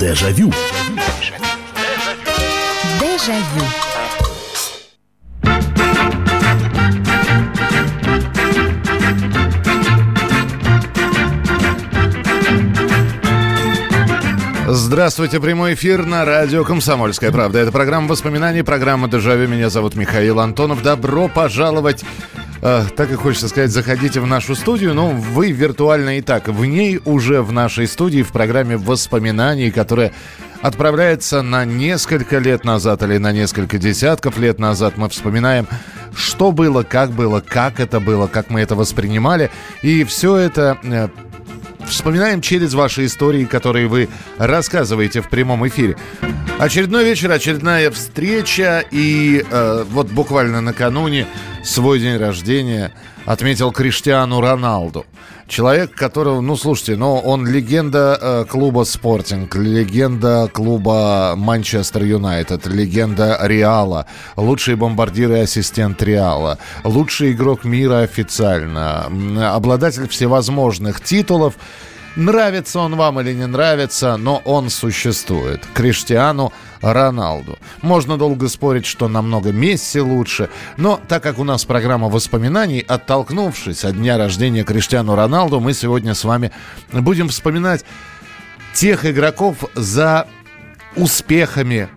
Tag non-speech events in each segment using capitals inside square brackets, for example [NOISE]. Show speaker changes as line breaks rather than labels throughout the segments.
Дежавю.
Дежавю.
Здравствуйте, прямой эфир на радио «Комсомольская правда». Это программа воспоминаний, программа «Дежавю». Меня зовут Михаил Антонов. Добро пожаловать э, так и хочется сказать, заходите в нашу студию. Ну, вы виртуально и так. В ней уже в нашей студии, в программе воспоминаний, которая отправляется на несколько лет назад или на несколько десятков лет назад. Мы вспоминаем, что было, как было, как это было, как мы это воспринимали. И все это э, Вспоминаем через ваши истории, которые вы рассказываете в прямом эфире. Очередной вечер, очередная встреча. И э, вот буквально накануне свой день рождения отметил Криштиану Роналду. Человек, которого, ну слушайте, ну он легенда э, клуба Спортинг, легенда клуба Манчестер Юнайтед, легенда Реала, лучший бомбардир и ассистент Реала, лучший игрок мира официально, обладатель всевозможных титулов. Нравится он вам или не нравится, но он существует. Криштиану. Можно долго спорить, что намного Месси лучше, но так как у нас программа воспоминаний, оттолкнувшись от дня рождения Криштиану Роналду, мы сегодня с вами будем вспоминать тех игроков за успехами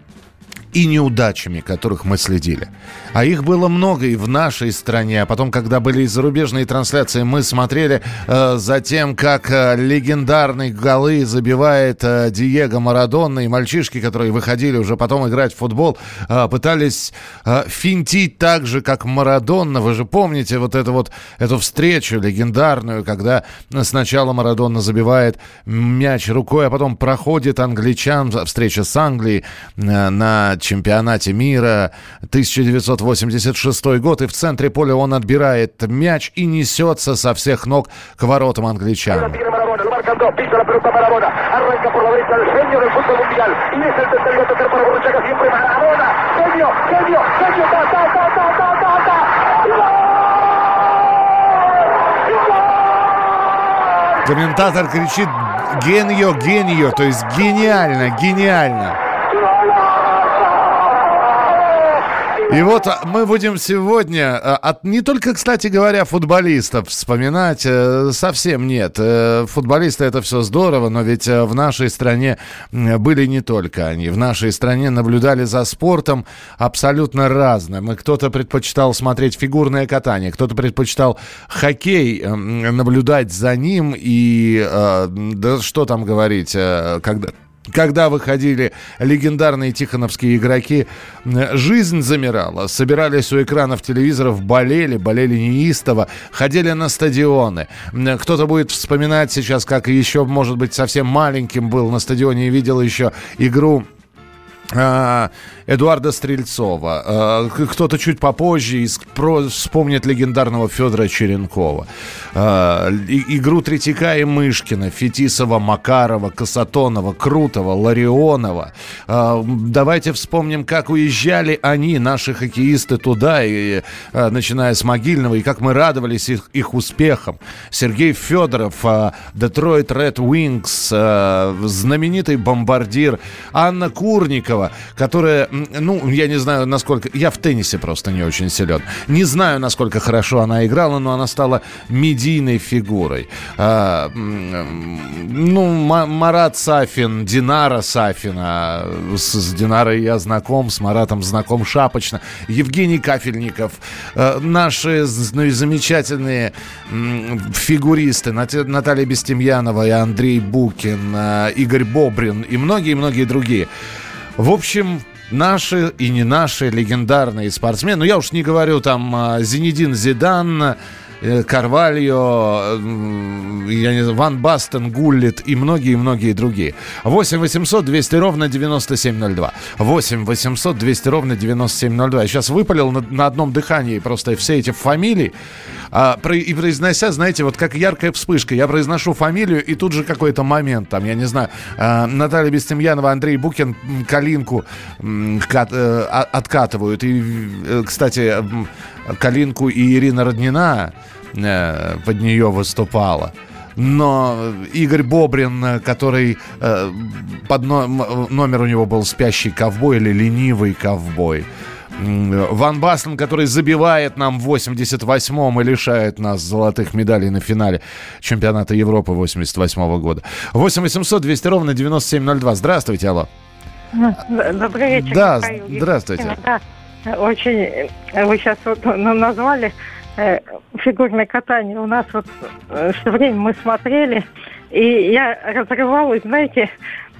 и неудачами, которых мы следили. А их было много и в нашей стране. А потом, когда были зарубежные трансляции, мы смотрели э, за тем, как э, легендарные голы забивает э, Диего Марадонна. И мальчишки, которые выходили уже потом играть в футбол, э, пытались э, финтить так же, как Марадонна. Вы же помните вот эту вот эту встречу легендарную, когда сначала Марадонна забивает мяч рукой, а потом проходит англичан, встреча с Англией э, на чемпионате мира 1986 год, и в центре поля он отбирает мяч и несется со всех ног к воротам англичан. Комментатор кричит «Геньо, геньо», то есть гениально, гениально. И вот а, мы будем сегодня, а, от, не только, кстати говоря, футболистов вспоминать, э, совсем нет. Э, футболисты это все здорово, но ведь э, в нашей стране были не только они. В нашей стране наблюдали за спортом абсолютно разным. И кто-то предпочитал смотреть фигурное катание, кто-то предпочитал хоккей, наблюдать за ним и, да что там говорить, когда когда выходили легендарные тихоновские игроки, жизнь замирала. Собирались у экранов телевизоров, болели, болели неистово, ходили на стадионы. Кто-то будет вспоминать сейчас, как еще, может быть, совсем маленьким был на стадионе и видел еще игру а, Эдуарда Стрельцова. А, кто-то чуть попозже вспомнит легендарного Федора Черенкова. А, игру Третьяка и Мышкина, Фетисова, Макарова, Касатонова, Крутого, Ларионова. Давайте вспомним, как уезжали они, наши хоккеисты, туда, и, начиная с Могильного, и как мы радовались их, их успехам. Сергей Федоров, Детройт Ред Уинкс, знаменитый бомбардир, Анна Курникова, которая, ну, я не знаю, насколько... Я в теннисе просто не очень силен. Не знаю, насколько хорошо она играла, но она стала медийной фигурой. А, ну, Марат Сафин, Динара Сафина. С, с Динарой я знаком, с Маратом знаком шапочно. Евгений Кафельников. А, наши ну, замечательные фигуристы Наталья Бестемьянова и Андрей Букин, а, Игорь Бобрин и многие-многие другие. В общем, наши и не наши легендарные спортсмены. Ну, я уж не говорю там а, Зенедин Зидан, Карвальо, я не знаю, Ван Бастен, Гуллит и многие-многие другие. 8 800 200 ровно 9702. 8 800 200 ровно 9702. Я сейчас выпалил на, на одном дыхании просто все эти фамилии. А, про, и произнося, знаете, вот как яркая вспышка, я произношу фамилию, и тут же какой-то момент, там, я не знаю, а, Наталья Бестемьянова, Андрей Букин Калинку кат, а, откатывают. И, э, кстати, Калинку и Ирина Роднина э, под нее выступала. но Игорь Бобрин, который э, под но, номер у него был «Спящий ковбой» или «Ленивый ковбой». Ван Бастен, который забивает нам в 88-м и лишает нас золотых медалей на финале чемпионата Европы 88 -го года. 8 800 200 ровно 9702. Здравствуйте, алло.
Добрый вечер.
Да, Михаил. здравствуйте.
Да, очень вы сейчас вот назвали э, фигурное катание. У нас вот э, все время мы смотрели, и я разрывалась, знаете,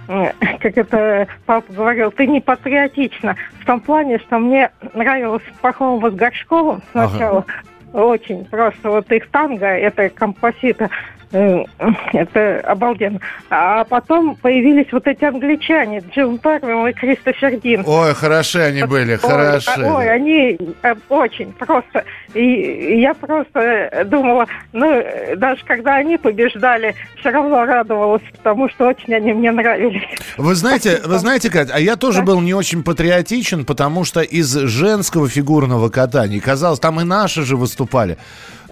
как это папа говорил, ты не патриотична. В том плане, что мне нравилось Пахомова с Горшковым сначала. Ага. Очень просто. Вот их танго, это композита Э, это обалденно. А потом появились вот эти англичане, Джим Парвел и Кристофер Дин.
Ой, хороши они были, ой, хороши.
Ой, они э, очень просто. И я просто думала, ну, даже когда они побеждали, все равно радовалась, потому что очень они мне нравились.
Вы знаете, вы знаете, Кать, а я тоже был не очень патриотичен, потому что из женского фигурного катания, казалось, там и наши же выступали.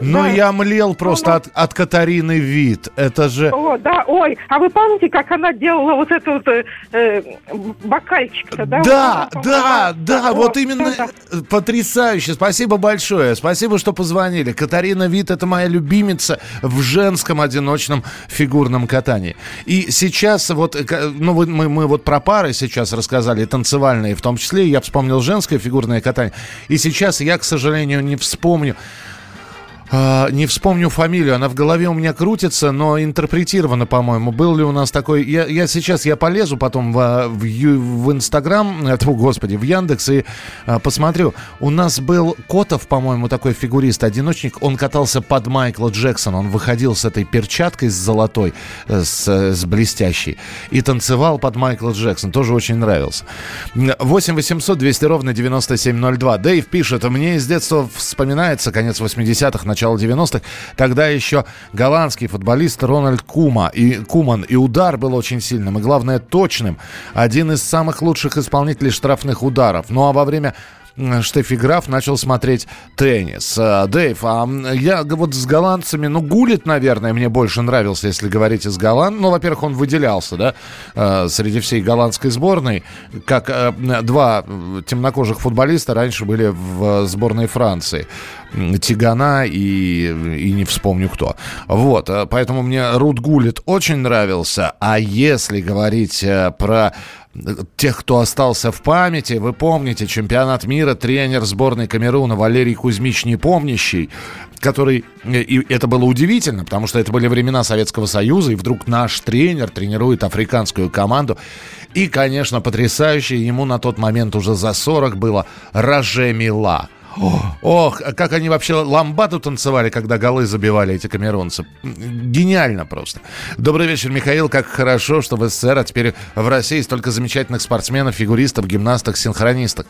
Но да. я млел просто от, от Катарины вид. Это же...
О, да, ой, а вы помните, как она делала вот эту вот э, э бокальчик да?
Да, вот да, да, О, вот именно это... потрясающе. Спасибо большое. Спасибо, что позвонили. Катарина Вит это моя любимица в женском одиночном фигурном катании. И сейчас вот, ну, мы, мы вот про пары сейчас рассказали, танцевальные в том числе. Я вспомнил женское фигурное катание. И сейчас я, к сожалению, не вспомню а, не вспомню фамилию, она в голове у меня крутится, но интерпретирована, по-моему. Был ли у нас такой... Я, я сейчас, я полезу потом в, в, в Инстаграм, э, тьфу, господи, в Яндекс и а, посмотрю. У нас был Котов, по-моему, такой фигурист-одиночник. Он катался под Майкла Джексона. Он выходил с этой перчаткой с золотой, э, с, с блестящей, и танцевал под Майкла Джексона. Тоже очень нравился. 8 800 200 ровно 9702. Дэйв пишет, мне из детства вспоминается конец 80-х, начала 90-х. Тогда еще голландский футболист Рональд Кума и Куман. И удар был очень сильным. И главное, точным. Один из самых лучших исполнителей штрафных ударов. Ну а во время Штефи Граф начал смотреть теннис. А, Дэйв, а я вот с голландцами, ну, Гулит, наверное, мне больше нравился, если говорить из Голланд. Ну, во-первых, он выделялся, да, а, среди всей голландской сборной. Как два темнокожих футболиста раньше были в сборной Франции. Тигана и, и не вспомню кто. Вот, поэтому мне Рут Гулит очень нравился. А если говорить э, про тех, кто остался в памяти. Вы помните, чемпионат мира, тренер сборной Камеруна Валерий Кузьмич Непомнящий, который... И это было удивительно, потому что это были времена Советского Союза, и вдруг наш тренер тренирует африканскую команду. И, конечно, потрясающе, ему на тот момент уже за 40 было Роже Мила – Ох, как они вообще ламбаду танцевали, когда голы забивали эти камеронцы. Гениально просто. Добрый вечер, Михаил. Как хорошо, что в СССР, а теперь в России столько замечательных спортсменов, фигуристов, гимнасток, синхронисток.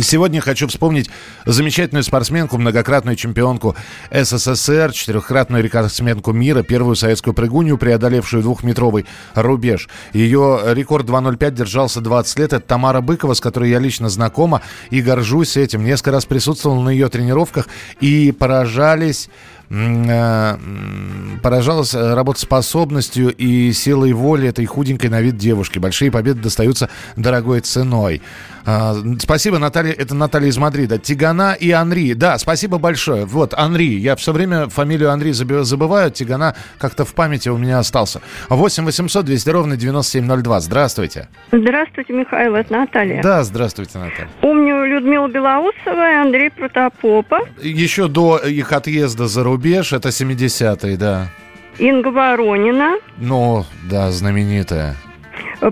Сегодня хочу вспомнить замечательную спортсменку, многократную чемпионку СССР, четырехкратную рекордсменку мира, первую советскую прыгунью, преодолевшую двухметровый рубеж. Ее рекорд 2.05 держался 20 лет. Это Тамара Быкова, с которой я лично знакома и горжусь этим. Несколько раз присутствовал на ее тренировках и поражались Э, поражалась работоспособностью и силой воли этой худенькой на вид девушки. Большие победы достаются дорогой ценой. А, спасибо, Наталья. Это Наталья из Мадрида. Тигана и Анри. Да, спасибо большое. Вот, Анри. Я все время фамилию Анри забываю. Тигана как-то в памяти у меня остался. 8 800 200 ровно 9702. Здравствуйте.
Здравствуйте, Михаил. Это Наталья.
Да, здравствуйте, Наталья.
Помню Людмилу Белоусова и Андрей Протопопов.
Еще до их отъезда за рубеж рубеж, это 70-е, да.
Инга Воронина.
Ну, да, знаменитая.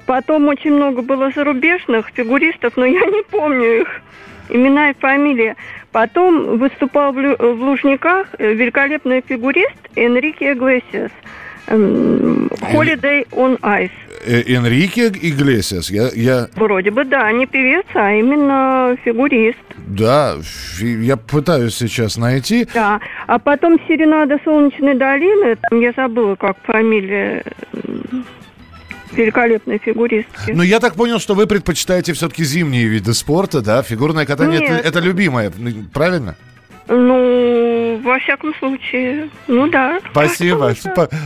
Потом очень много было зарубежных фигуристов, но я не помню их имена и фамилии. Потом выступал в, Лужниках великолепный фигурист Энрике Иглесиас. Holiday on Ice.
Э, Энрике Иглесиас? Я, я...
Вроде бы, да, не певец, а именно фигурист.
Да, я пытаюсь сейчас найти.
Да, а потом Серенада Солнечной долины, там я забыла, как фамилия великолепной фигуристки.
Но я так понял, что вы предпочитаете все-таки зимние виды спорта, да? Фигурное катание это, это любимое, правильно?
Ну, во всяком случае, ну да.
Спасибо,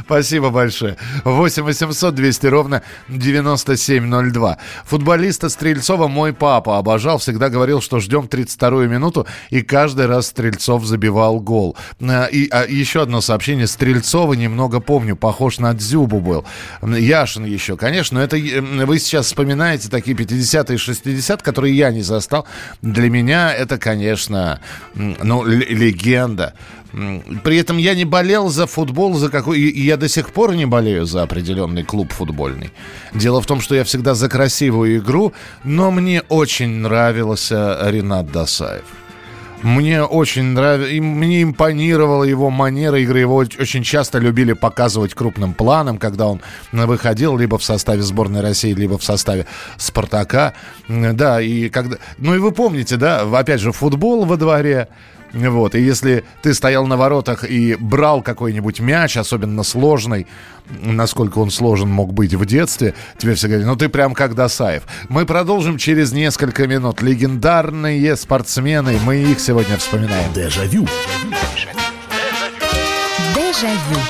спасибо большое. 8 800 200 ровно 9702. Футболиста Стрельцова мой папа обожал, всегда говорил, что ждем 32-ю минуту, и каждый раз Стрельцов забивал гол. А, и а, еще одно сообщение. Стрельцова немного помню, похож на Дзюбу был. Яшин еще, конечно, это вы сейчас вспоминаете такие 50-е, 60-е, которые я не застал. Для меня это, конечно, ну, легенда. При этом я не болел за футбол, за какой... И я до сих пор не болею за определенный клуб футбольный. Дело в том, что я всегда за красивую игру, но мне очень нравился Ренат Досаев. Мне очень нравилось, мне импонировала его манера игры. Его очень часто любили показывать крупным планом, когда он выходил либо в составе сборной России, либо в составе Спартака. Да, и когда... Ну и вы помните, да, опять же, футбол во дворе, вот, и если ты стоял на воротах и брал какой-нибудь мяч, особенно сложный, насколько он сложен мог быть в детстве, тебе все говорят, ну ты прям как Досаев. Мы продолжим через несколько минут. Легендарные спортсмены, мы их сегодня вспоминаем.
Дежавю. Дежавю.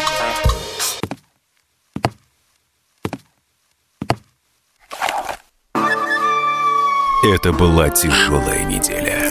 Это была тяжелая неделя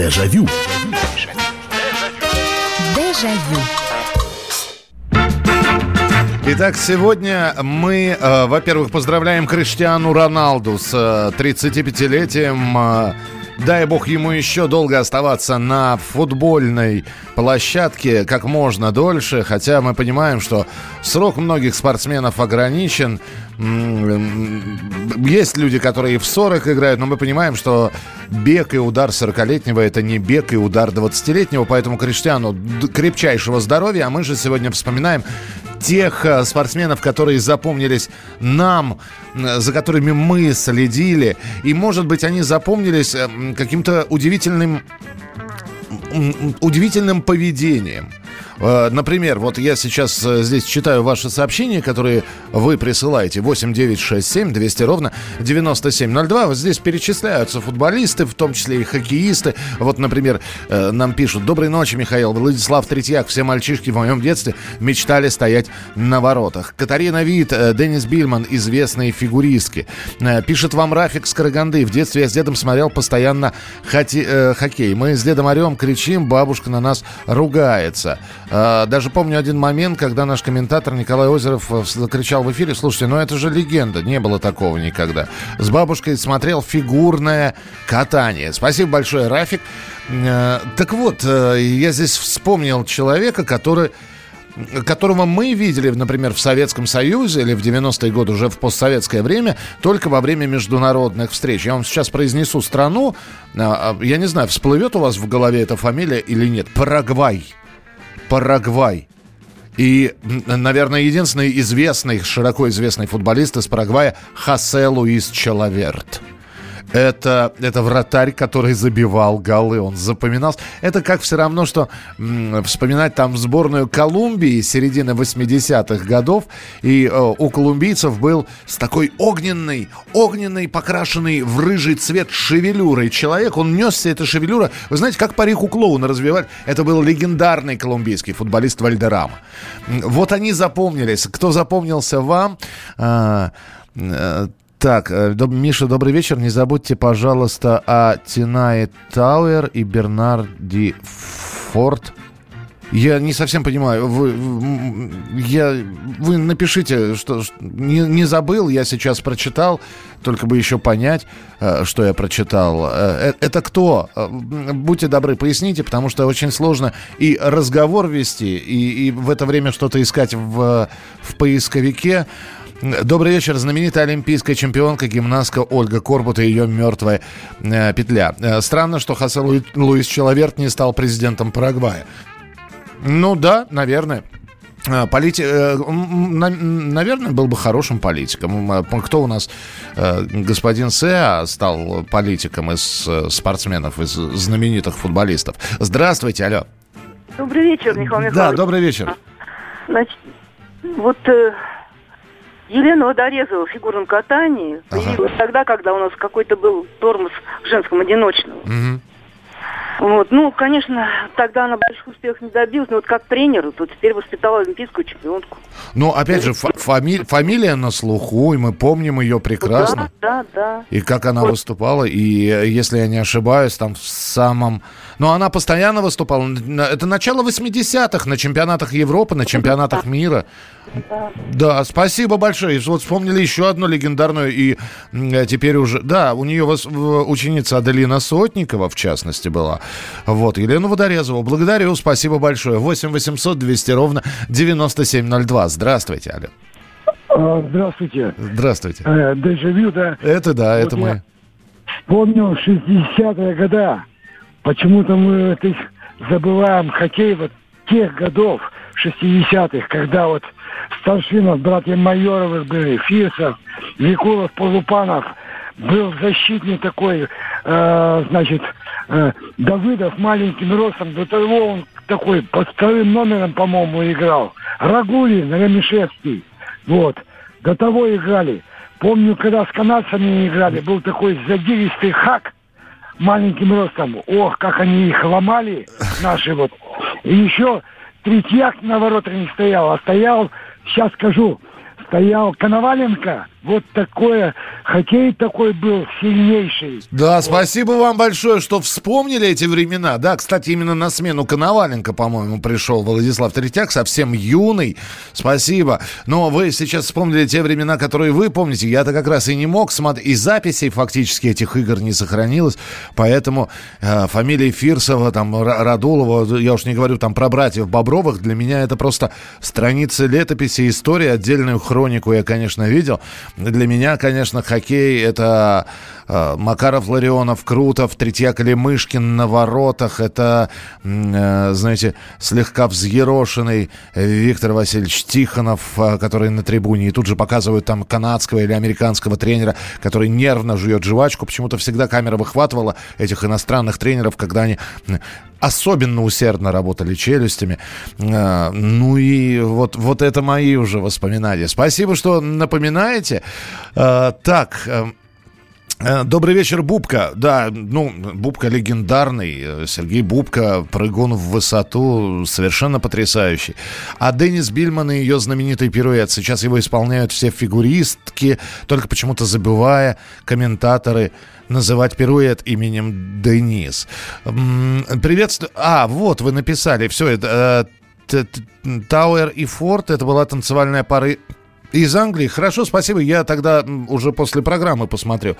Дежавю.
Дежавю. Итак, сегодня мы, э, во-первых, поздравляем Криштиану Роналду с э, 35-летием. Э, дай бог ему еще долго оставаться на футбольной площадке как можно дольше, хотя мы понимаем, что срок многих спортсменов ограничен. Есть люди, которые в 40 играют, но мы понимаем, что бег и удар 40-летнего это не бег и удар 20-летнего, поэтому Криштиану крепчайшего здоровья, а мы же сегодня вспоминаем тех э, спортсменов, которые запомнились нам, за которыми мы следили. И, может быть, они запомнились э, каким-то удивительным удивительным поведением. Э, например, вот я сейчас э, здесь читаю ваши сообщения, которые вы присылаете. 8 9 6 7 200 ровно 9702. Вот здесь перечисляются футболисты, в том числе и хоккеисты. Вот, например, э, нам пишут. Доброй ночи, Михаил. Владислав Третьяк. Все мальчишки в моем детстве мечтали стоять на воротах. Катарина Вит, Денис Бильман, известные фигуристки. Пишет вам Рафик Скороганды. В детстве я с дедом смотрел постоянно хоккей. Мы с дедом орем, кричим, бабушка на нас ругается. А, даже помню один момент, когда наш комментатор Николай Озеров э, закричал в эфире, слушайте, ну это же легенда, не было такого никогда. С бабушкой смотрел фигурное катание. Спасибо большое, Рафик. Э, так вот, э, я здесь вспомнил человека, который которого мы видели, например, в Советском Союзе или в 90-е годы, уже в постсоветское время, только во время международных встреч. Я вам сейчас произнесу страну, а, а, я не знаю, всплывет у вас в голове эта фамилия или нет. Парагвай. Парагвай. И, наверное, единственный известный, широко известный футболист из Парагвая Хосе Луис Человерт. Это, это вратарь, который забивал голы, он запоминался. Это как все равно, что м, вспоминать там сборную Колумбии середины 80-х годов. И э, у колумбийцев был с такой огненной, огненной, покрашенной в рыжий цвет шевелюрой человек. Он несся, эта шевелюра. Вы знаете, как парик у клоуна развивать? Это был легендарный колумбийский футболист Вальдерама. Вот они запомнились. Кто запомнился вам? А, э, так, э, доб, Миша, добрый вечер. Не забудьте, пожалуйста, о Тинае Тауэр и Бернарди Форд. Я не совсем понимаю. Вы, я, вы напишите, что, не, не забыл, я сейчас прочитал, только бы еще понять, э, что я прочитал. Э, это кто? Будьте добры, поясните, потому что очень сложно и разговор вести, и, и в это время что-то искать в, в поисковике. Добрый вечер. Знаменитая олимпийская чемпионка, гимнастка Ольга Корбут и ее мертвая э, петля. Э, странно, что Хосе Лу... Луис Человерт не стал президентом Парагвая. Ну да, наверное. Э, полити... Э, наверное, был бы хорошим политиком. Э, кто у нас? Господин Сеа стал политиком из спортсменов, из знаменитых футболистов. Здравствуйте, алло.
Добрый вечер, Михаил Михайлович.
Да, добрый вечер.
Значит, вот Елена Водорезова в фигурном катании ага. тогда, когда у нас какой-то был тормоз в женском одиночном. Угу. Вот. Ну, конечно, тогда она больших успехов не добилась, но вот как тренер, то теперь воспитала олимпийскую чемпионку.
Ну, опять же, фами- фамилия на слуху, и мы помним ее прекрасно.
Да, да, да.
И как она вот. выступала, и если я не ошибаюсь, там в самом... Ну, она постоянно выступала. Это начало 80-х на чемпионатах Европы, на чемпионатах мира. Да. да, спасибо большое. Вот вспомнили еще одну легендарную, и теперь уже... Да, у нее ученица Аделина Сотникова, в частности, была. Вот, Елену Водорезову. Благодарю, спасибо большое. 8 800 200 ровно 9702. Здравствуйте, Аля.
А, здравствуйте.
Здравствуйте.
Э, дежавю, да?
Это да, вот это мы.
Вспомнил 60-е года. Почему-то мы это забываем хоккей вот тех годов, 60-х, когда вот старшинов, братья Майоровых были, Фирсов, Викулов, Полупанов, был защитник такой, э, значит, э, Давыдов маленьким ростом, до того он такой под вторым номером, по-моему, играл. Рагулин, Ремишевский, вот. До того играли. Помню, когда с канадцами играли, был такой задиристый хак маленьким ростом. Ох, как они их ломали, наши вот. И еще Третьяк на воротах не стоял, а стоял, сейчас скажу, стоял Коноваленко. Вот такое, хоккей такой был сильнейший.
Да, вот. спасибо вам большое, что вспомнили эти времена. Да, кстати, именно на смену Коноваленко, по-моему, пришел Владислав Третьяк, совсем юный. Спасибо. Но вы сейчас вспомнили те времена, которые вы помните. Я-то как раз и не мог смотреть. И записей фактически этих игр не сохранилось. Поэтому э, фамилии Фирсова, там, Радулова, я уж не говорю там про братьев Бобровых, для меня это просто страницы летописи, истории, отдельную хронику я, конечно, видел. Для меня, конечно, хоккей это Макаров, Ларионов, Крутов, Третьяк Мышкин на воротах. Это, э, знаете, слегка взъерошенный Виктор Васильевич Тихонов, э, который на трибуне. И тут же показывают там канадского или американского тренера, который нервно жует жвачку. Почему-то всегда камера выхватывала этих иностранных тренеров, когда они особенно усердно работали челюстями. Э, ну и вот, вот это мои уже воспоминания. Спасибо, что напоминаете. Э, так, э, Добрый вечер, Бубка. Да, ну, Бубка легендарный. Сергей Бубка, прыгун в высоту, совершенно потрясающий. А Деннис Бильман и ее знаменитый пируэт. Сейчас его исполняют все фигуристки, только почему-то забывая комментаторы называть пируэт именем Денис. Приветствую. А, вот вы написали. Все, это Тауэр и Форд. Это была танцевальная пара из Англии. Хорошо, спасибо. Я тогда уже после программы посмотрю.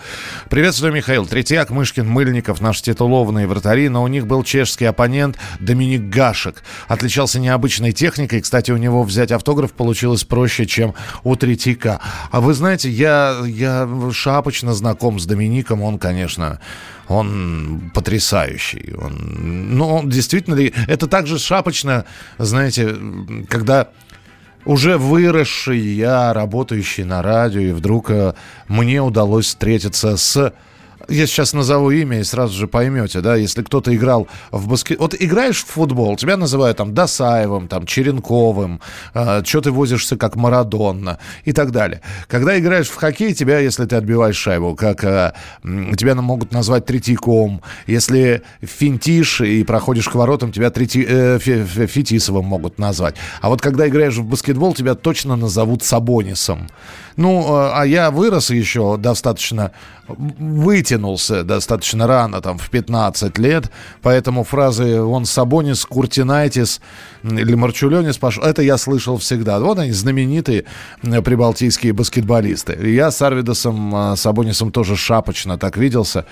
Приветствую, Михаил. Третьяк, Мышкин, Мыльников, наши титулованные вратари. Но у них был чешский оппонент Доминик Гашек. Отличался необычной техникой. Кстати, у него взять автограф получилось проще, чем у Третьяка. А вы знаете, я, я шапочно знаком с Домиником. Он, конечно, он потрясающий. Он, ну, он действительно... Это также шапочно, знаете, когда уже выросший я, работающий на радио, и вдруг э, мне удалось встретиться с я сейчас назову имя и сразу же поймете, да, если кто-то играл в баскет... Вот играешь в футбол, тебя называют там Досаевым, там Черенковым, э, что ты возишься как Марадонна и так далее. Когда играешь в хоккей, тебя, если ты отбиваешь шайбу, как э, тебя могут назвать Третьяком. Если финтишь и проходишь к воротам, тебя трети, э, Фетисовым могут назвать. А вот когда играешь в баскетбол, тебя точно назовут Сабонисом. Ну, э, а я вырос еще достаточно, вытянулся достаточно рано, там, в 15 лет, поэтому фразы «он Сабонис», «Куртинайтис» или «Марчуленис» пошел, это я слышал всегда. Вот они, знаменитые прибалтийские баскетболисты. Я с Арвидосом э, Сабонисом тоже шапочно так виделся.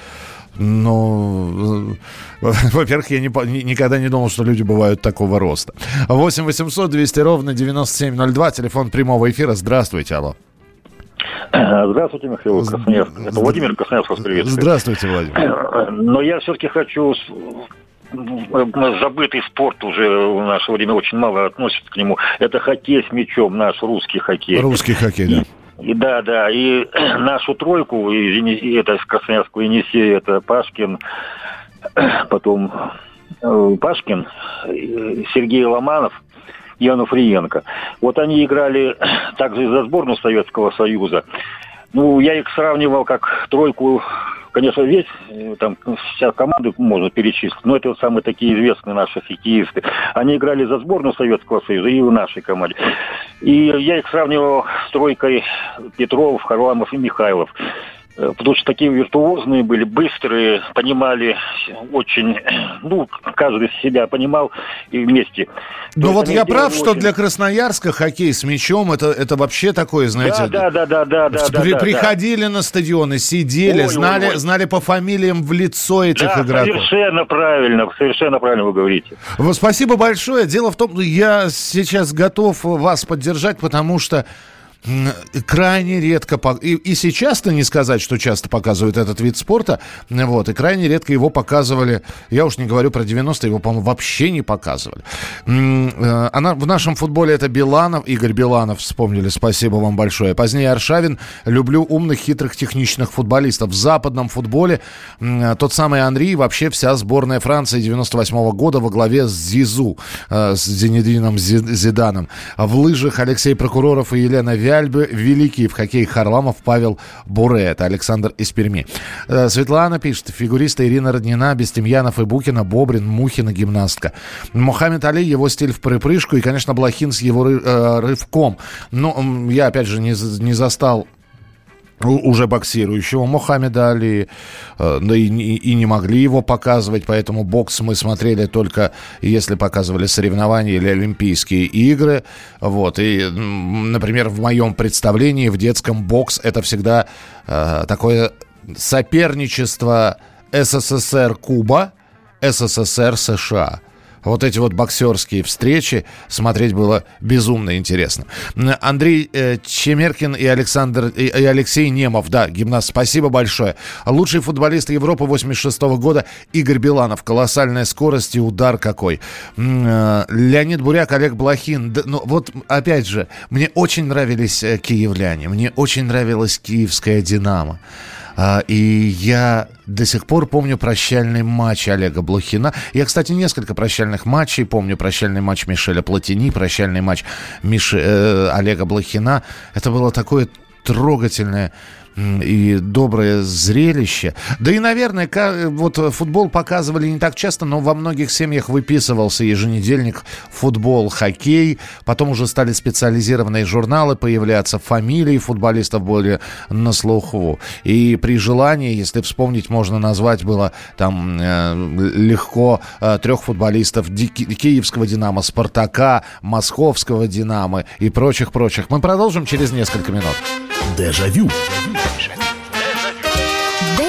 Ну, [LAUGHS] во-первых, я не, никогда не думал, что люди бывают такого роста. 8 800 200 ровно 9702, телефон прямого эфира. Здравствуйте, алло.
Здравствуйте, Михаил Красноярск. Это Владимир Красноярск вас приветствует.
Здравствуйте, Владимир.
Но я все-таки хочу забытый спорт уже в наше время очень мало относится к нему. Это хоккей с мячом, наш русский хоккей.
Русский хоккей, да.
И, да, да, и [CLEARS THROAT] нашу тройку, и, это из Красноярского Енисея, это Пашкин, [CLEARS THROAT] потом э, Пашкин, Сергей Ломанов, Яну Фриенко. Вот они играли [CLEARS THROAT] также за сборную Советского Союза. Ну, я их сравнивал как тройку конечно, весь, э, там, вся команда можно перечислить, но это вот самые такие известные наши хоккеисты. Они играли за сборную Советского Союза и в нашей команде. И я их сравнивал с тройкой Петров, Харламов и Михайлов. Э, потому что такие виртуозные были, быстрые, понимали очень, [CLEARS THROAT] ну, каждый себя понимал и вместе.
Ну вот я прав, очень... что для Красноярска хоккей с мячом это, это вообще такое, знаете...
Да, да, да, да, да.
При,
да,
приходили
да.
на стадионы, сидели, ой, знали, ой, ой. знали по фамилиям в лицо этих да, игроков.
совершенно правильно, совершенно правильно вы говорите.
Спасибо большое. Дело в том, я сейчас готов вас поддержать, потому что крайне редко, и, и сейчас-то не сказать, что часто показывают этот вид спорта, вот, и крайне редко его показывали, я уж не говорю про 90-е, его, по-моему, вообще не показывали. Э, она, в нашем футболе это Биланов, Игорь Биланов, вспомнили, спасибо вам большое. Позднее Аршавин, люблю умных, хитрых, техничных футболистов. В западном футболе тот самый Анри, вообще вся сборная Франции 98 -го года во главе с Зизу, э, с Зенедином Зиданом. В лыжах Алексей Прокуроров и Елена Вя Вяльбы, великий в хоккее Харламов Павел Буре. Это Александр из Перми. Э, Светлана пишет, фигуристы Ирина Роднина, Бестемьянов и Букина, Бобрин, Мухина, гимнастка. Мухаммед Али, его стиль в припрыжку и, конечно, Блохин с его э, рывком. Но я, опять же, не, не застал уже боксирующего Мухаммеда Али, э, да и, и не могли его показывать, поэтому бокс мы смотрели только если показывали соревнования или Олимпийские игры, вот, и, например, в моем представлении в детском бокс это всегда э, такое соперничество СССР Куба, сср США – вот эти вот боксерские встречи смотреть было безумно интересно. Андрей э, Чемеркин и Александр и, и Алексей Немов, да, гимнаст, спасибо большое. Лучший футболист Европы 86 -го года Игорь Биланов. Колоссальная скорость и удар какой. Э, Леонид Буряк, Олег Блохин. Да, ну вот опять же, мне очень нравились э, киевляне, мне очень нравилась киевская «Динамо». А, и я до сих пор помню прощальный матч Олега Блохина. Я, кстати, несколько прощальных матчей помню. Прощальный матч Мишеля Платини, прощальный матч Миши, э, Олега Блохина. Это было такое трогательное и доброе зрелище. Да и, наверное, вот футбол показывали не так часто, но во многих семьях выписывался еженедельник футбол, хоккей. Потом уже стали специализированные журналы появляться, фамилии футболистов были на слуху. И при желании, если вспомнить, можно назвать было там э, легко э, трех футболистов Ди- Киевского «Динамо», «Спартака», Московского «Динамо» и прочих-прочих. Мы продолжим через несколько минут.
Дежавю.
Дежавю.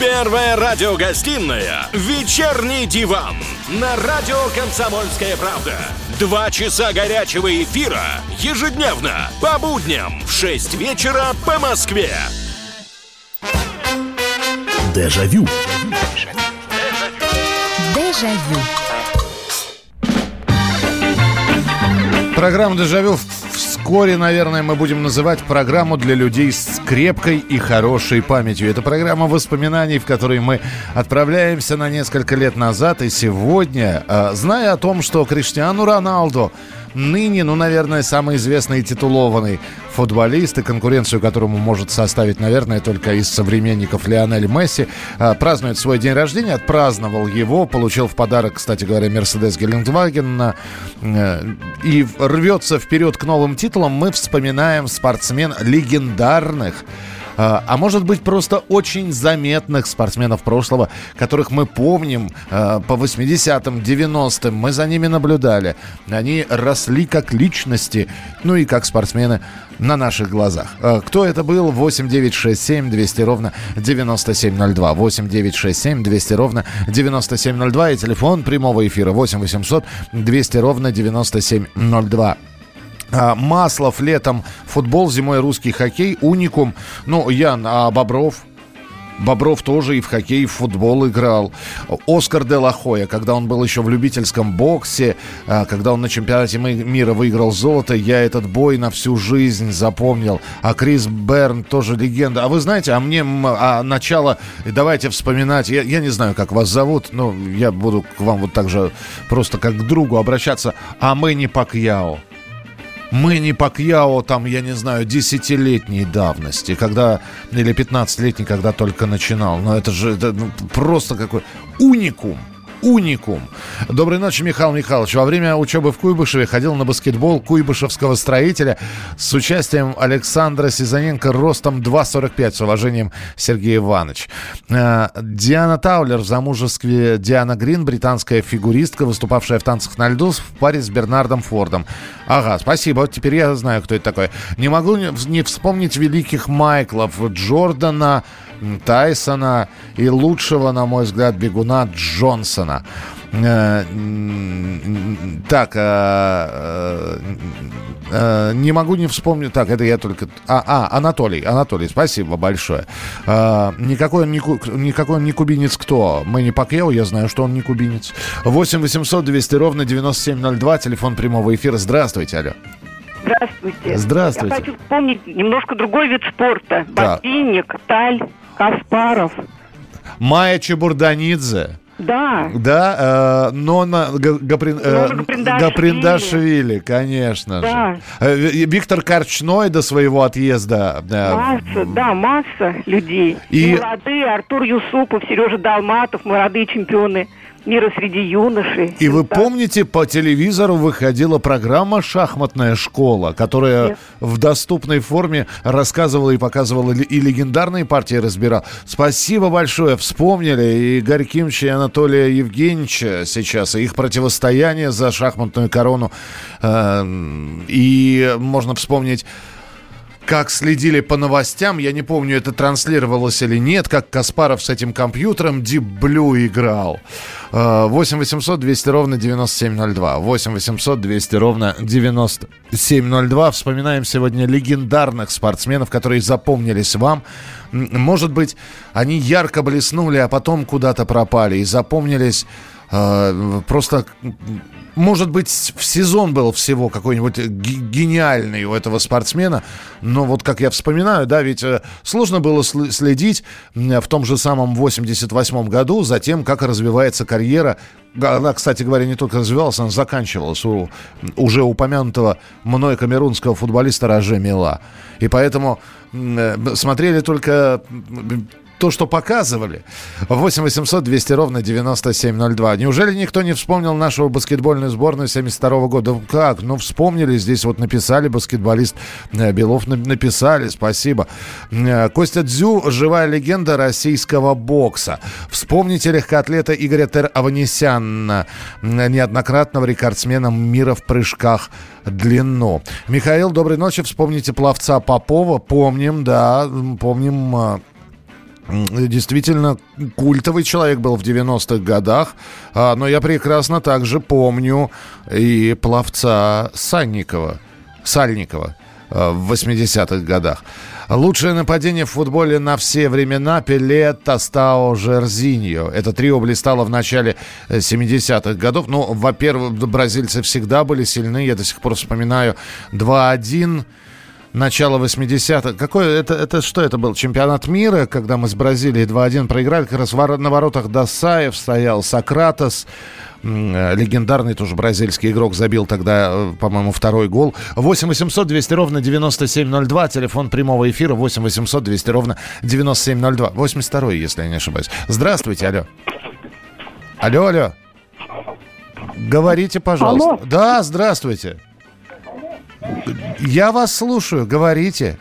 Первая радиогостинная «Вечерний диван» на радио «Комсомольская правда». Два часа горячего эфира ежедневно по будням в 6 вечера по Москве.
Дежавю.
Дежавю.
Программа «Дежавю» вскоре, наверное, мы будем называть программу для людей с крепкой и хорошей памятью. Это программа воспоминаний, в которой мы отправляемся на несколько лет назад. И сегодня, а, зная о том, что Криштиану Роналду ныне, ну, наверное, самый известный и титулованный футболист, и конкуренцию которому может составить, наверное, только из современников Лионель Месси, а, празднует свой день рождения, отпраздновал его, получил в подарок, кстати говоря, Мерседес Гелендваген, э, и рвется вперед к новым титулам, мы вспоминаем спортсмен легендарных а, а может быть просто очень заметных спортсменов прошлого, которых мы помним а, по 80-м, 90-м. Мы за ними наблюдали. Они росли как личности, ну и как спортсмены на наших глазах. А, кто это был? 8 9 6 7 200 ровно 9702. 8 9 6 7 200 ровно 9702. И телефон прямого эфира 8 800 200 ровно 9702. А, Маслов летом футбол, зимой русский хоккей, уникум. Ну, Ян, а Бобров? Бобров тоже и в хоккей, и в футбол играл. Оскар де Лахоя, когда он был еще в любительском боксе, а, когда он на чемпионате мира выиграл золото, я этот бой на всю жизнь запомнил. А Крис Берн тоже легенда. А вы знаете, а мне а начало, давайте вспоминать, я, я не знаю, как вас зовут, но я буду к вам вот так же просто как к другу обращаться. А Мэнни Пакьяо. Мэнни Пакьяо, там, я не знаю, десятилетней давности, когда, или 15-летней, когда только начинал. Но это же это, ну, просто какой уникум уникум. Доброй ночи, Михаил Михайлович. Во время учебы в Куйбышеве ходил на баскетбол куйбышевского строителя с участием Александра Сизаненко ростом 2,45. С уважением, Сергей Иванович. Э, Диана Таулер в замужестве Диана Грин, британская фигуристка, выступавшая в танцах на льду в паре с Бернардом Фордом. Ага, спасибо. Вот теперь я знаю, кто это такой. Не могу не вспомнить великих Майклов, Джордана, Тайсона и лучшего, на мой взгляд, бегуна Джонсона. Э, так, э, э, не могу не вспомнить. Так, это я только... А, а Анатолий, Анатолий, спасибо большое. Никакой он не, никакой он не кубинец кто? Мы не Пакьяо, я знаю, что он не кубинец. 8 800 200 ровно 9702, телефон прямого эфира. Здравствуйте, алло.
Здравствуйте.
Здравствуйте.
Я хочу вспомнить немножко другой вид спорта. Да. Ботинник, таль. Каспаров.
Майя Чебурданидзе.
Да.
Да, э, Нона Гаприн, э, Гаприндашвили, конечно да. же. Э, Виктор Корчной до своего отъезда.
Э, масса, да, масса людей. И... и молодые, Артур Юсупов, Сережа Далматов, молодые чемпионы мира среди юношей.
И вы помните, по телевизору выходила программа «Шахматная школа», которая Нет. в доступной форме рассказывала и показывала и легендарные партии разбирала. Спасибо большое, вспомнили и Игорь Кимович, и Анатолия Евгеньевича сейчас, и их противостояние за шахматную корону. Эм, и можно вспомнить как следили по новостям, я не помню, это транслировалось или нет, как Каспаров с этим компьютером Deep Blue играл. 8 800 200 ровно 9702. 8 800 200 ровно 9702. Вспоминаем сегодня легендарных спортсменов, которые запомнились вам. Может быть, они ярко блеснули, а потом куда-то пропали и запомнились просто может быть, в сезон был всего какой-нибудь гениальный у этого спортсмена, но вот как я вспоминаю, да, ведь э, сложно было следить в том же самом 88 году за тем, как развивается карьера. Она, кстати говоря, не только развивалась, она заканчивалась у уже упомянутого мной камерунского футболиста Роже Мила. И поэтому э, смотрели только то, что показывали. 8 800 200 ровно 9702. Неужели никто не вспомнил нашу баскетбольную сборную 72 года? Как? Ну, вспомнили. Здесь вот написали баскетболист э, Белов. Написали. Спасибо. Э, Костя Дзю – живая легенда российского бокса. Вспомните легкоатлета Игоря Тер Аванесяна, неоднократного рекордсмена мира в прыжках длину. Михаил, доброй ночи. Вспомните пловца Попова. Помним, да, помним э, действительно культовый человек был в 90-х годах, а, но я прекрасно также помню и пловца Санникова, Сальникова а, в 80-х годах. Лучшее нападение в футболе на все времена Пеле, Тостао, Жерзиньо. Это трио блистало в начале 70-х годов. Ну, во-первых, бразильцы всегда были сильны. Я до сих пор вспоминаю 2-1 начала 80-х. Какой это, это что это был? Чемпионат мира, когда мы с Бразилией 2-1 проиграли. Как раз на воротах Досаев стоял, Сократос. Э, легендарный тоже бразильский игрок забил тогда, э, по-моему, второй гол. 8 800 200 ровно 9702. Телефон прямого эфира 8 800 200 ровно 9702. 82 если я не ошибаюсь. Здравствуйте, алло. Алло, алло. Говорите, пожалуйста. Алло. Да, здравствуйте. Я вас слушаю, говорите.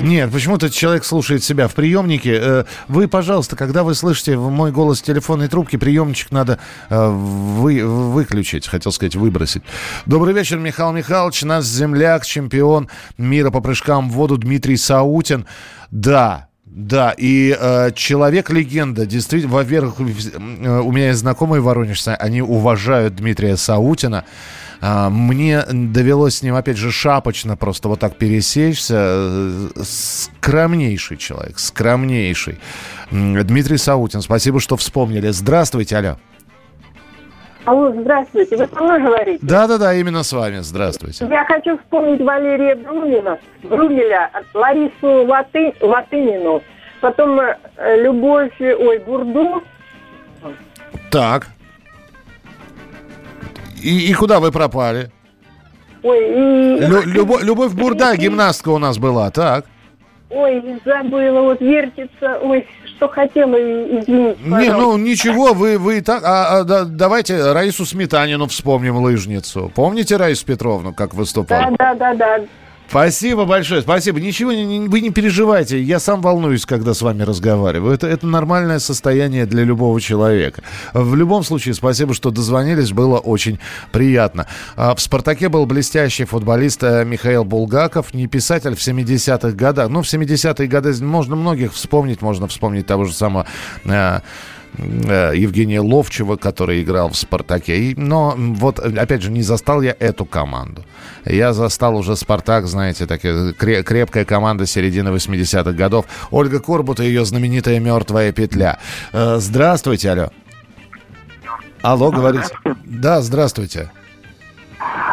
Нет, почему-то человек слушает себя в приемнике. Э, вы, пожалуйста, когда вы слышите мой голос в телефонной трубке, приемничек надо э, вы, выключить, хотел сказать, выбросить. Добрый вечер, Михаил Михайлович, наш земляк, чемпион мира по прыжкам в воду Дмитрий Саутин. Да, да, и э, человек-легенда, действительно, во-первых, э, у меня есть знакомые воронежцы, они уважают Дмитрия Саутина. Э, мне довелось с ним, опять же, шапочно просто вот так пересечься. Э, скромнейший человек, скромнейший. Дмитрий Саутин, спасибо, что вспомнили. Здравствуйте, алло.
Алло, здравствуйте. Вы со мной говорите?
Да-да-да, именно с вами. Здравствуйте.
Я хочу вспомнить Валерия Брумина, Брумеля, Ларису Латы, Латынину, потом э, Любовь, ой, Бурду.
Так. И, и куда вы пропали?
Ой, и...
Лю, Любовь, Любовь Бурда, гимнастка у нас была, так.
Ой, забыла, вот вертится, ой, что хотела, извините,
Не, ну ничего, вы, вы и так, а, а да, давайте Раису Сметанину вспомним, лыжницу. Помните Раису Петровну, как выступала?
Да, да, да, да.
Спасибо большое, спасибо. Ничего, не, вы не переживайте. Я сам волнуюсь, когда с вами разговариваю. Это, это нормальное состояние для любого человека. В любом случае, спасибо, что дозвонились. Было очень приятно. А, в «Спартаке» был блестящий футболист э, Михаил Булгаков, не писатель в 70-х годах. Ну, в 70-е годы можно многих вспомнить. Можно вспомнить того же самого... Э, Э, Евгения Ловчева, который играл в «Спартаке». Но вот, опять же, не застал я эту команду. Я застал уже «Спартак», знаете, такая крепкая команда середины 80-х годов. Ольга Корбут и ее знаменитая «Мертвая петля». Э, здравствуйте, алло. Алло, говорите. Да, здравствуйте.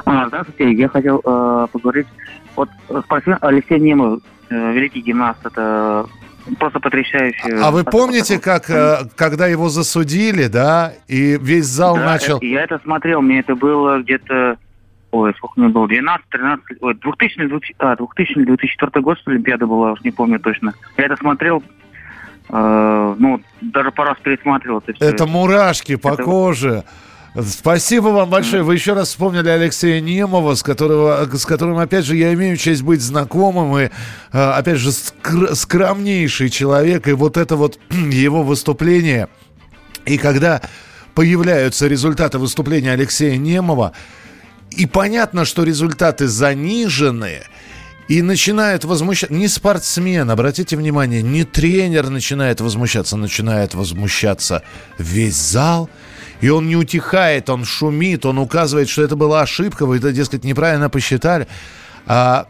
А, здравствуйте, я хотел э, поговорить. Вот спортсмен Алексей Немов, э, великий гимнаст, это просто потрясающее.
А вы помните, как э, когда его засудили, да, и весь зал
да,
начал...
Я это смотрел, мне это было где-то... Ой, сколько мне было? 12, 13, ой, 2000, а, 2000 2004 год, что Олимпиада была, уж не помню точно. Я это смотрел, э, ну, даже пару раз пересматривал.
Это, это мурашки по это... коже. Спасибо вам большое. Вы еще раз вспомнили Алексея Немова, с, которого, с которым, опять же, я имею честь быть знакомым. И, а, опять же, скр- скромнейший человек. И вот это вот [CLEARS THROAT] его выступление. И когда появляются результаты выступления Алексея Немова, и понятно, что результаты заниженные, и начинает возмущаться, не спортсмен, обратите внимание, не тренер начинает возмущаться, начинает возмущаться весь зал – и он не утихает, он шумит, он указывает, что это была ошибка, вы это, дескать, неправильно посчитали. А,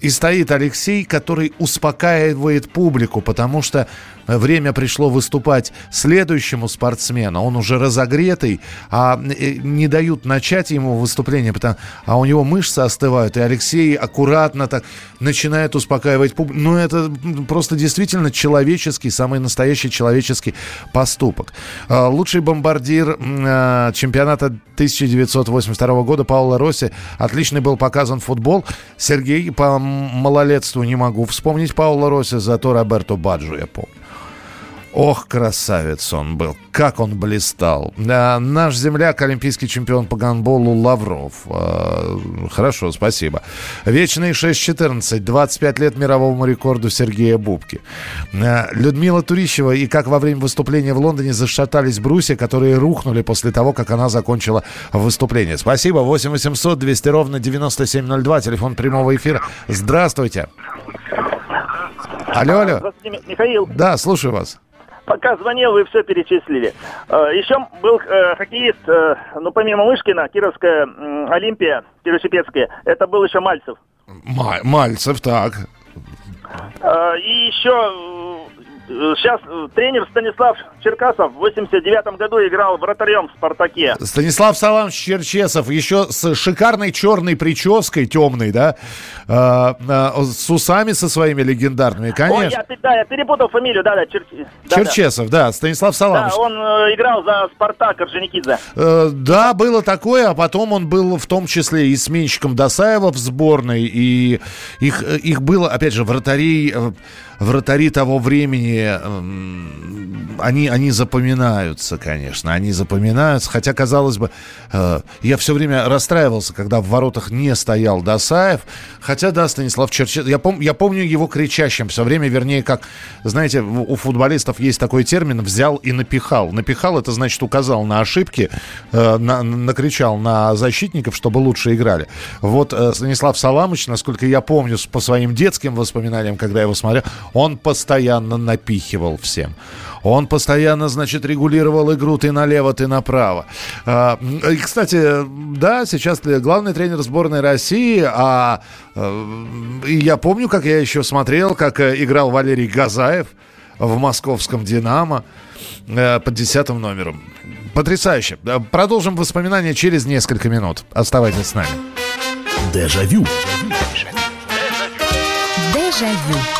и стоит Алексей, который успокаивает публику, потому что время пришло выступать следующему спортсмену. Он уже разогретый, а э, не дают начать ему выступление, потому, а у него мышцы остывают. И Алексей аккуратно так начинает успокаивать публику. Ну, это просто действительно человеческий, самый настоящий человеческий поступок. А, лучший бомбардир а, чемпионата 1982 года Паула Росси. Отличный был показан футбол. Сергей по малолетству не могу вспомнить Паула Росси, зато Роберто Баджо я помню. Ох, красавец он был. Как он блистал. А, наш земляк, олимпийский чемпион по гандболу Лавров. А, хорошо, спасибо. Вечный 6-14. 25 лет мировому рекорду Сергея Бубки. А, Людмила Турищева. И как во время выступления в Лондоне зашатались брусья, которые рухнули после того, как она закончила выступление. Спасибо. 8 800 200 ровно 9702. Телефон прямого эфира. Здравствуйте. Алло, алло.
Здравствуйте, Михаил.
Да, слушаю вас
пока звонил, вы все перечислили. Э, Еще был э, хоккеист, э, ну, помимо Мышкина, Кировская Олимпия, Кирово-Чепецкая, это был еще Мальцев.
Мальцев, так.
И еще сейчас тренер Станислав Черкасов в 89 году играл вратарем в «Спартаке».
Станислав Саламович Черчесов еще с шикарной черной прической, темной, да? Э, э, с усами со своими легендарными, конечно. Ой,
я, да, я перепутал фамилию, да, да, Чер...
Черчесов, да, да, Станислав Саламович.
Да, он э, играл за «Спартак» Орджоникидзе.
Э, да, было такое, а потом он был в том числе и сменщиком Досаева в сборной, и их, их было, опять же, вратарей... Вратари того времени они, они запоминаются, конечно, они запоминаются. Хотя, казалось бы, э, я все время расстраивался, когда в воротах не стоял Досаев. Хотя, да, Станислав Черчесов, я, пом, я помню его кричащим все время, вернее, как, знаете, у футболистов есть такой термин «взял и напихал». Напихал, это значит указал на ошибки, э, на, накричал на защитников, чтобы лучше играли. Вот э, Станислав Саламович, насколько я помню по своим детским воспоминаниям, когда я его смотрел, он постоянно напихивал всем. Он постоянно, значит, регулировал игру ты налево, ты направо. А, и, кстати, да, сейчас главный тренер сборной России, а э, я помню, как я еще смотрел, как э, играл Валерий Газаев в московском «Динамо» э, под десятым номером. Потрясающе. Продолжим воспоминания через несколько минут. Оставайтесь с нами.
Дежавю.
Дежавю.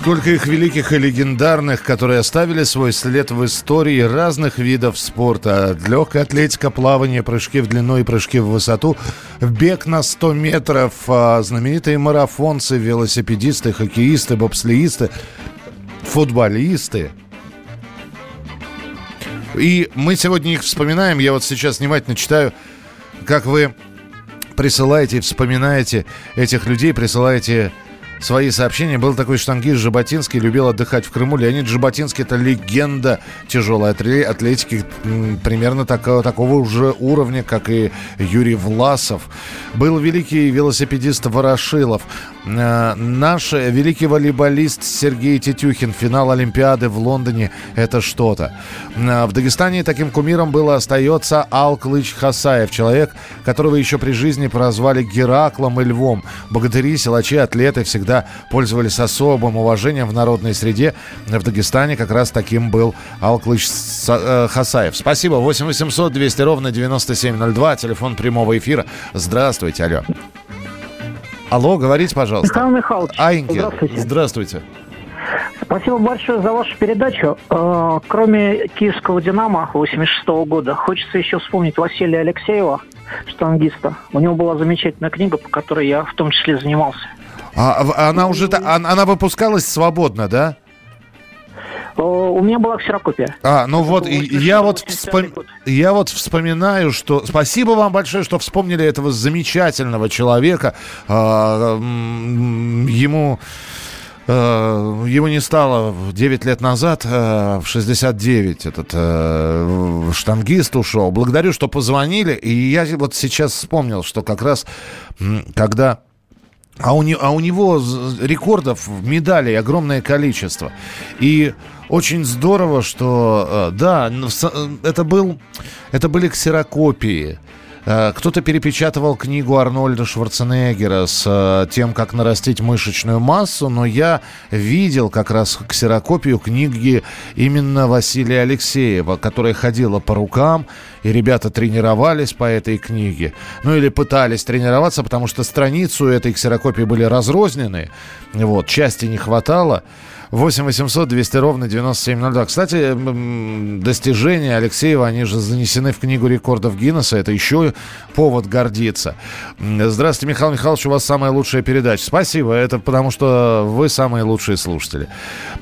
Сколько их великих и легендарных, которые оставили свой след в истории разных видов спорта. От легкой атлетика, плавание, прыжки в длину и прыжки в высоту, бег на 100 метров, а знаменитые марафонцы, велосипедисты, хоккеисты, бобслеисты, футболисты. И мы сегодня их вспоминаем. Я вот сейчас внимательно читаю, как вы присылаете и вспоминаете этих людей, присылаете свои сообщения. Был такой штангист Жаботинский, любил отдыхать в Крыму. Леонид Жаботинский – это легенда тяжелой атлетики, примерно такого, такого уже уровня, как и Юрий Власов. Был великий велосипедист Ворошилов. Э, наш великий волейболист Сергей Тетюхин. Финал Олимпиады в Лондоне – это что-то. Э, в Дагестане таким кумиром был остается Алклыч Хасаев. Человек, которого еще при жизни прозвали Гераклом и Львом. Богатыри, силачи, атлеты всегда пользовались особым уважением в народной среде. В Дагестане как раз таким был Алклыч э, Хасаев. Спасибо. 8 800 200 ровно 9702. Телефон прямого эфира. Здравствуйте. Алло. Алло, говорите, пожалуйста.
Михаил Михайлович,
Айнки. здравствуйте. Здравствуйте.
Спасибо большое за вашу передачу. Э, кроме киевского «Динамо» 86 года, хочется еще вспомнить Василия Алексеева, штангиста. У него была замечательная книга, по которой я в том числе занимался.
А, она уже она выпускалась свободно, да?
У меня была ксерокопия.
А, ну вот, и я вот, вспом... я вот вспоминаю, что... Спасибо вам большое, что вспомнили этого замечательного человека. А, ему... А, его не стало 9 лет назад, а, в 69 этот э, штангист ушел. Благодарю, что позвонили. И я вот сейчас вспомнил, что как раз когда а у, не, а у него рекордов, медалей огромное количество. И очень здорово, что, э, да, э, это, был, это были ксерокопии. Э, кто-то перепечатывал книгу Арнольда Шварценеггера с э, тем, как нарастить мышечную массу, но я видел как раз ксерокопию книги именно Василия Алексеева, которая ходила по рукам, и ребята тренировались по этой книге. Ну или пытались тренироваться, потому что страницу этой ксерокопии были разрознены, вот, части не хватало. 8 800 200 ровно 9702. Кстати, достижения Алексеева, они же занесены в книгу рекордов Гиннесса. Это еще повод гордиться. Здравствуйте, Михаил Михайлович, у вас самая лучшая передача. Спасибо, это потому что вы самые лучшие слушатели.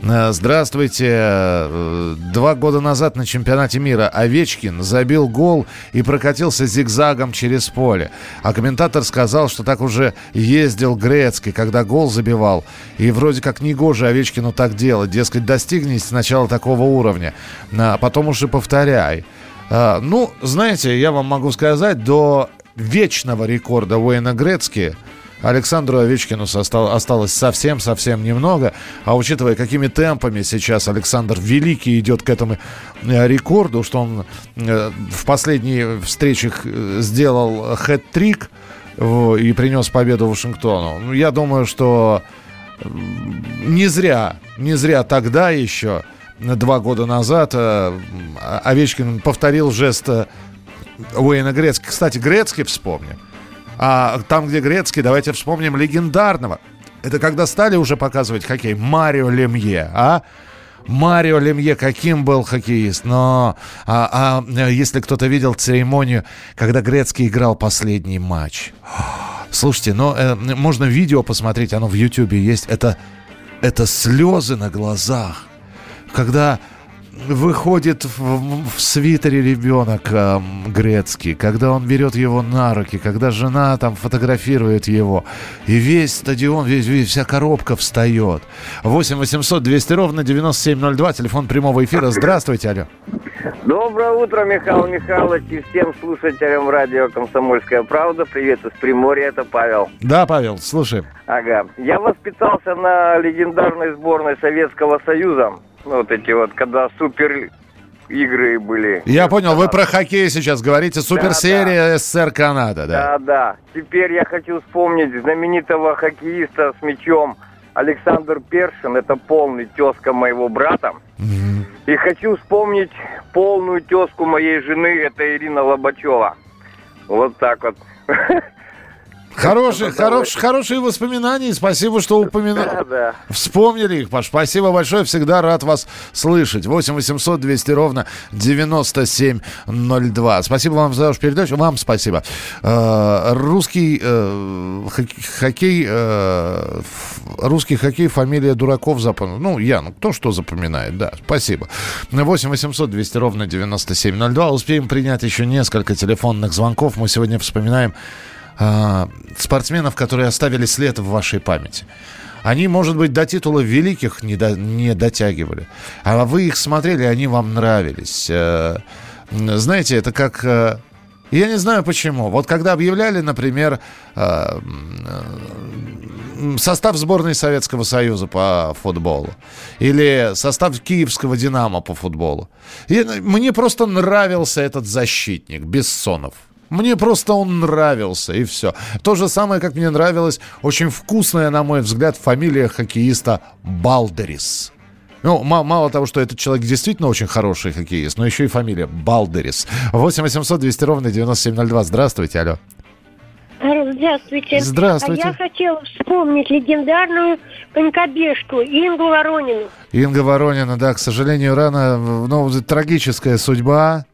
Здравствуйте. Э, два года назад на чемпионате мира Овечкин забил гол и прокатился зигзагом через поле. А комментатор сказал, что так уже ездил Грецкий, когда гол забивал. И вроде как не гоже Овечкину так делать. Дескать, достигни сначала такого уровня, а потом уже повторяй. А, ну, знаете, я вам могу сказать, до вечного рекорда Уэйна Грецки Александру Овечкину осталось совсем-совсем немного. А учитывая, какими темпами сейчас Александр Великий идет к этому э, рекорду, что он э, в последние встречах э, сделал хэт-трик и принес победу Вашингтону. Ну, я думаю, что не зря, не зря тогда еще два года назад э, Овечкин повторил жест э, Уэйна Грецки. Кстати, Грецкий вспомним. А там, где Грецкий, давайте вспомним легендарного. Это когда стали уже показывать хоккей. Марио Лемье, а? Марио Лемье каким был хоккеист, но а, а если кто-то видел церемонию, когда Грецкий играл последний матч. Слушайте, ну э, можно видео посмотреть, оно в Ютьюбе есть. Это, это слезы на глазах. Когда выходит в, в свитере ребенок э, грецкий, когда он берет его на руки, когда жена там фотографирует его, и весь стадион, весь, весь вся коробка встает. 8 800 200 ровно 9702, телефон прямого эфира. Здравствуйте, алло.
Доброе утро, Михаил Михайлович, и всем слушателям радио «Комсомольская правда». Привет из Приморья, это Павел.
Да, Павел, слушай.
Ага. Я воспитался на легендарной сборной Советского Союза. Вот эти вот, когда супер игры были.
Я понял, вы про хоккей сейчас говорите. Суперсерия да, СССР Канада,
да? Да, да. Теперь я хочу вспомнить знаменитого хоккеиста с мячом Александр Першин. Это полный тезка моего брата. Mm-hmm. И хочу вспомнить полную тезку моей жены. Это Ирина Лобачева. Вот так вот. [LAUGHS]
Хорошие, хорош, хорошие воспоминания. Спасибо, что упомянули. Да, да. Вспомнили их, Паш. Спасибо большое. Всегда рад вас слышать. 8 800 200 ровно 9702. Спасибо вам за вашу передачу. Вам спасибо. Э, русский э, хоккей, э, русский хоккей, фамилия дураков запомнил. Ну, я, ну, кто что запоминает, да. Спасибо. 8 800 200 ровно 9702. Успеем принять еще несколько телефонных звонков. Мы сегодня вспоминаем спортсменов, которые оставили след в вашей памяти. Они, может быть, до титула великих не, до, не дотягивали. А вы их смотрели, они вам нравились. Э, знаете, это как... Э, я не знаю почему. Вот когда объявляли, например, э, состав сборной Советского Союза по футболу или состав киевского «Динамо» по футболу. И мне просто нравился этот защитник Бессонов. Мне просто он нравился, и все. То же самое, как мне нравилась очень вкусная, на мой взгляд, фамилия хоккеиста Балдерис. Ну, мало того, что этот человек действительно очень хороший хоккеист, но еще и фамилия Балдерис. 8 800 200 ровно 9702. Здравствуйте, алло.
Здравствуйте.
Здравствуйте.
А я хотела вспомнить легендарную конькобежку Ингу Воронину.
Инга Воронина, да, к сожалению, рано, ну, трагическая судьба.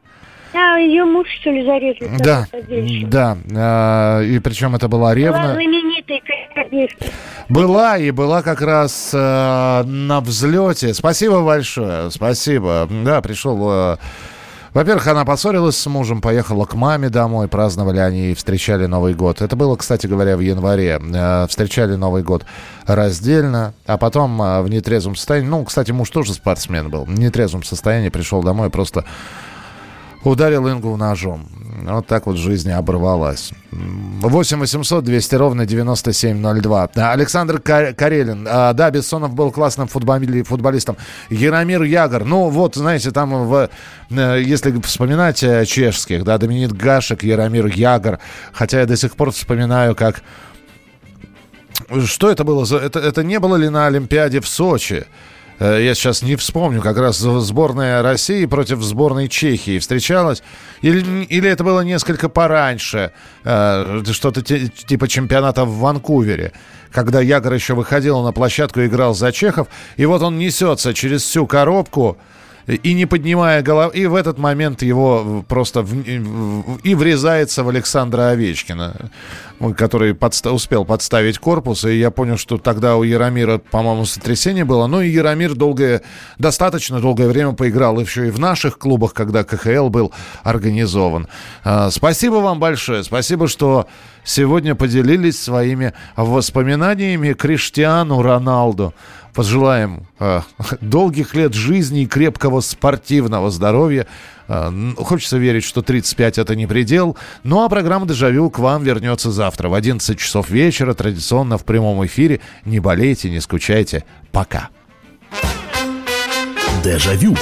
А ее муж, что ли, зарезали?
Да, да. А, и причем это была ревна. Была
знаменитая конечно.
Была и была как раз э, на взлете. Спасибо большое, спасибо. Да, пришел... Э, во-первых, она поссорилась с мужем, поехала к маме домой, праздновали они и встречали Новый год. Это было, кстати говоря, в январе. Э, встречали Новый год раздельно, а потом э, в нетрезвом состоянии, ну, кстати, муж тоже спортсмен был, в нетрезвом состоянии пришел домой, просто ударил Ингу ножом. Вот так вот жизнь оборвалась. 8 800 200 ровно 9702. Александр Карелин. А, да, Бессонов был классным футболистом. Яромир Ягор. Ну, вот, знаете, там, в, э, если вспоминать э, чешских, да, Доминик Гашек, Яромир Ягор. Хотя я до сих пор вспоминаю, как... Что это было? Это, это не было ли на Олимпиаде в Сочи? Э, я сейчас не вспомню, как раз сборная России против сборной Чехии встречалась. Или, или это было несколько пораньше, э, что-то типа чемпионата в Ванкувере, когда Ягор еще выходил на площадку и играл за чехов, и вот он несется через всю коробку, и не поднимая головы, и в этот момент его просто в, и врезается в Александра Овечкина, который подста- успел подставить корпус, и я понял, что тогда у Яромира, по-моему, сотрясение было, ну и Яромир долгое, достаточно долгое время поиграл еще и в наших клубах, когда КХЛ был организован. А, спасибо вам большое, спасибо, что сегодня поделились своими воспоминаниями Криштиану Роналду пожелаем э, долгих лет жизни и крепкого спортивного здоровья. Э, хочется верить, что 35 это не предел. Ну а программа «Дежавю» к вам вернется завтра в 11 часов вечера, традиционно в прямом эфире. Не болейте, не скучайте. Пока.
Дежавю.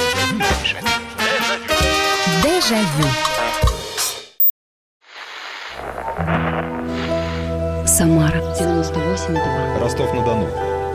Дежавю. Самара 98,2.
Ростов-на-Дону